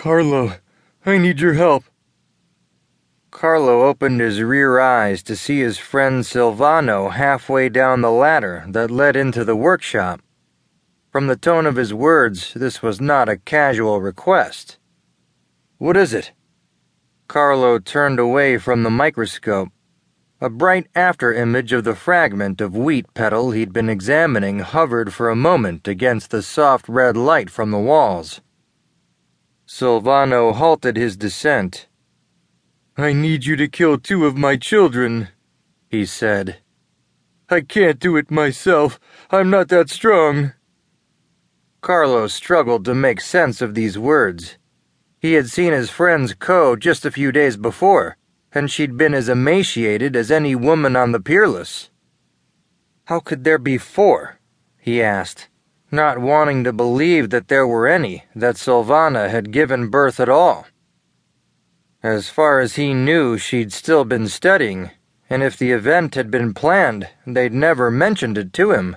Carlo, I need your help. Carlo opened his rear eyes to see his friend Silvano halfway down the ladder that led into the workshop. From the tone of his words, this was not a casual request. What is it? Carlo turned away from the microscope. A bright after image of the fragment of wheat petal he'd been examining hovered for a moment against the soft red light from the walls. Silvano halted his descent. I need you to kill two of my children, he said. I can't do it myself. I'm not that strong. Carlo struggled to make sense of these words. He had seen his friend's Co just a few days before, and she'd been as emaciated as any woman on the Peerless. How could there be four? he asked, not wanting to believe that there were any, that Silvana had given birth at all. As far as he knew, she'd still been studying, and if the event had been planned, they'd never mentioned it to him.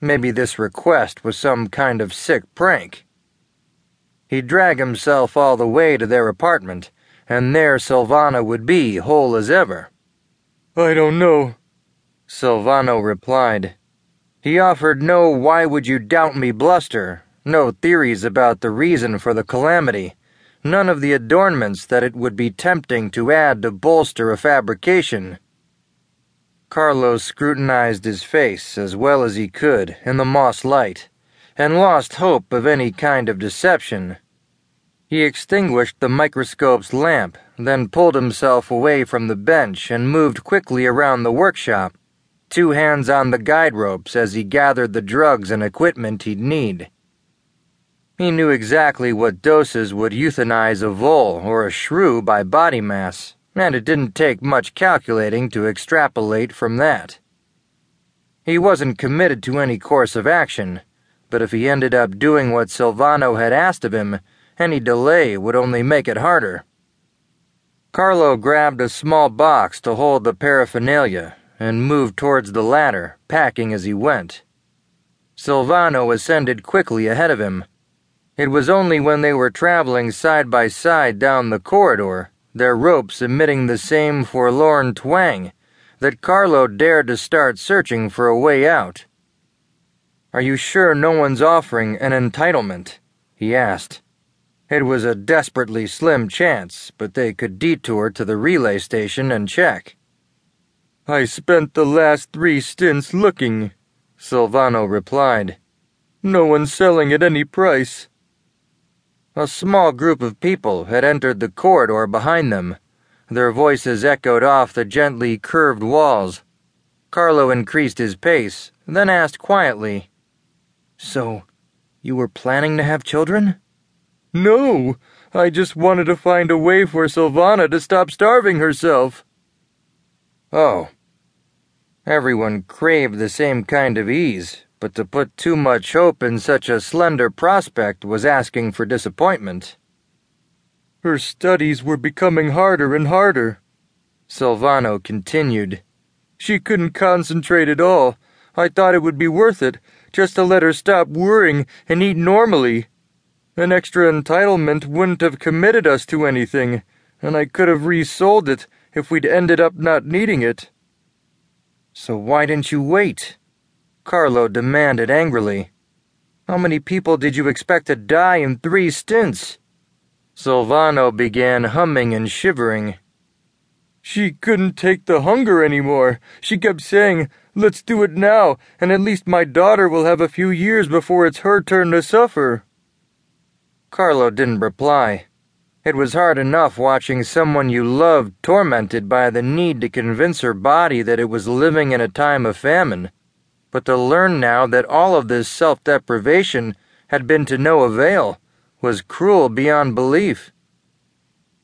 Maybe this request was some kind of sick prank. He'd drag himself all the way to their apartment, and there Silvana would be, whole as ever. I don't know, Silvano replied. He offered no why would you doubt me bluster, no theories about the reason for the calamity, none of the adornments that it would be tempting to add to bolster a fabrication. Carlos scrutinized his face as well as he could in the moss light and lost hope of any kind of deception. He extinguished the microscope's lamp, then pulled himself away from the bench and moved quickly around the workshop, two hands on the guide ropes as he gathered the drugs and equipment he'd need. He knew exactly what doses would euthanize a vole or a shrew by body mass, and it didn't take much calculating to extrapolate from that. He wasn't committed to any course of action but if he ended up doing what Silvano had asked of him, any delay would only make it harder. Carlo grabbed a small box to hold the paraphernalia and moved towards the ladder, packing as he went. Silvano ascended quickly ahead of him. It was only when they were traveling side by side down the corridor, their ropes emitting the same forlorn twang, that Carlo dared to start searching for a way out. Are you sure no one's offering an entitlement? he asked. It was a desperately slim chance, but they could detour to the relay station and check. I spent the last three stints looking, Silvano replied. No one's selling at any price. A small group of people had entered the corridor behind them. Their voices echoed off the gently curved walls. Carlo increased his pace, then asked quietly, so, you were planning to have children? No, I just wanted to find a way for Silvana to stop starving herself. Oh. Everyone craved the same kind of ease, but to put too much hope in such a slender prospect was asking for disappointment. Her studies were becoming harder and harder, Silvano continued. She couldn't concentrate at all. I thought it would be worth it just to let her stop worrying and eat normally. An extra entitlement wouldn't have committed us to anything, and I could have resold it if we'd ended up not needing it. So why didn't you wait? Carlo demanded angrily. How many people did you expect to die in three stints? Silvano began humming and shivering. She couldn't take the hunger anymore. She kept saying, Let's do it now, and at least my daughter will have a few years before it's her turn to suffer. Carlo didn't reply. It was hard enough watching someone you loved tormented by the need to convince her body that it was living in a time of famine, but to learn now that all of this self deprivation had been to no avail was cruel beyond belief.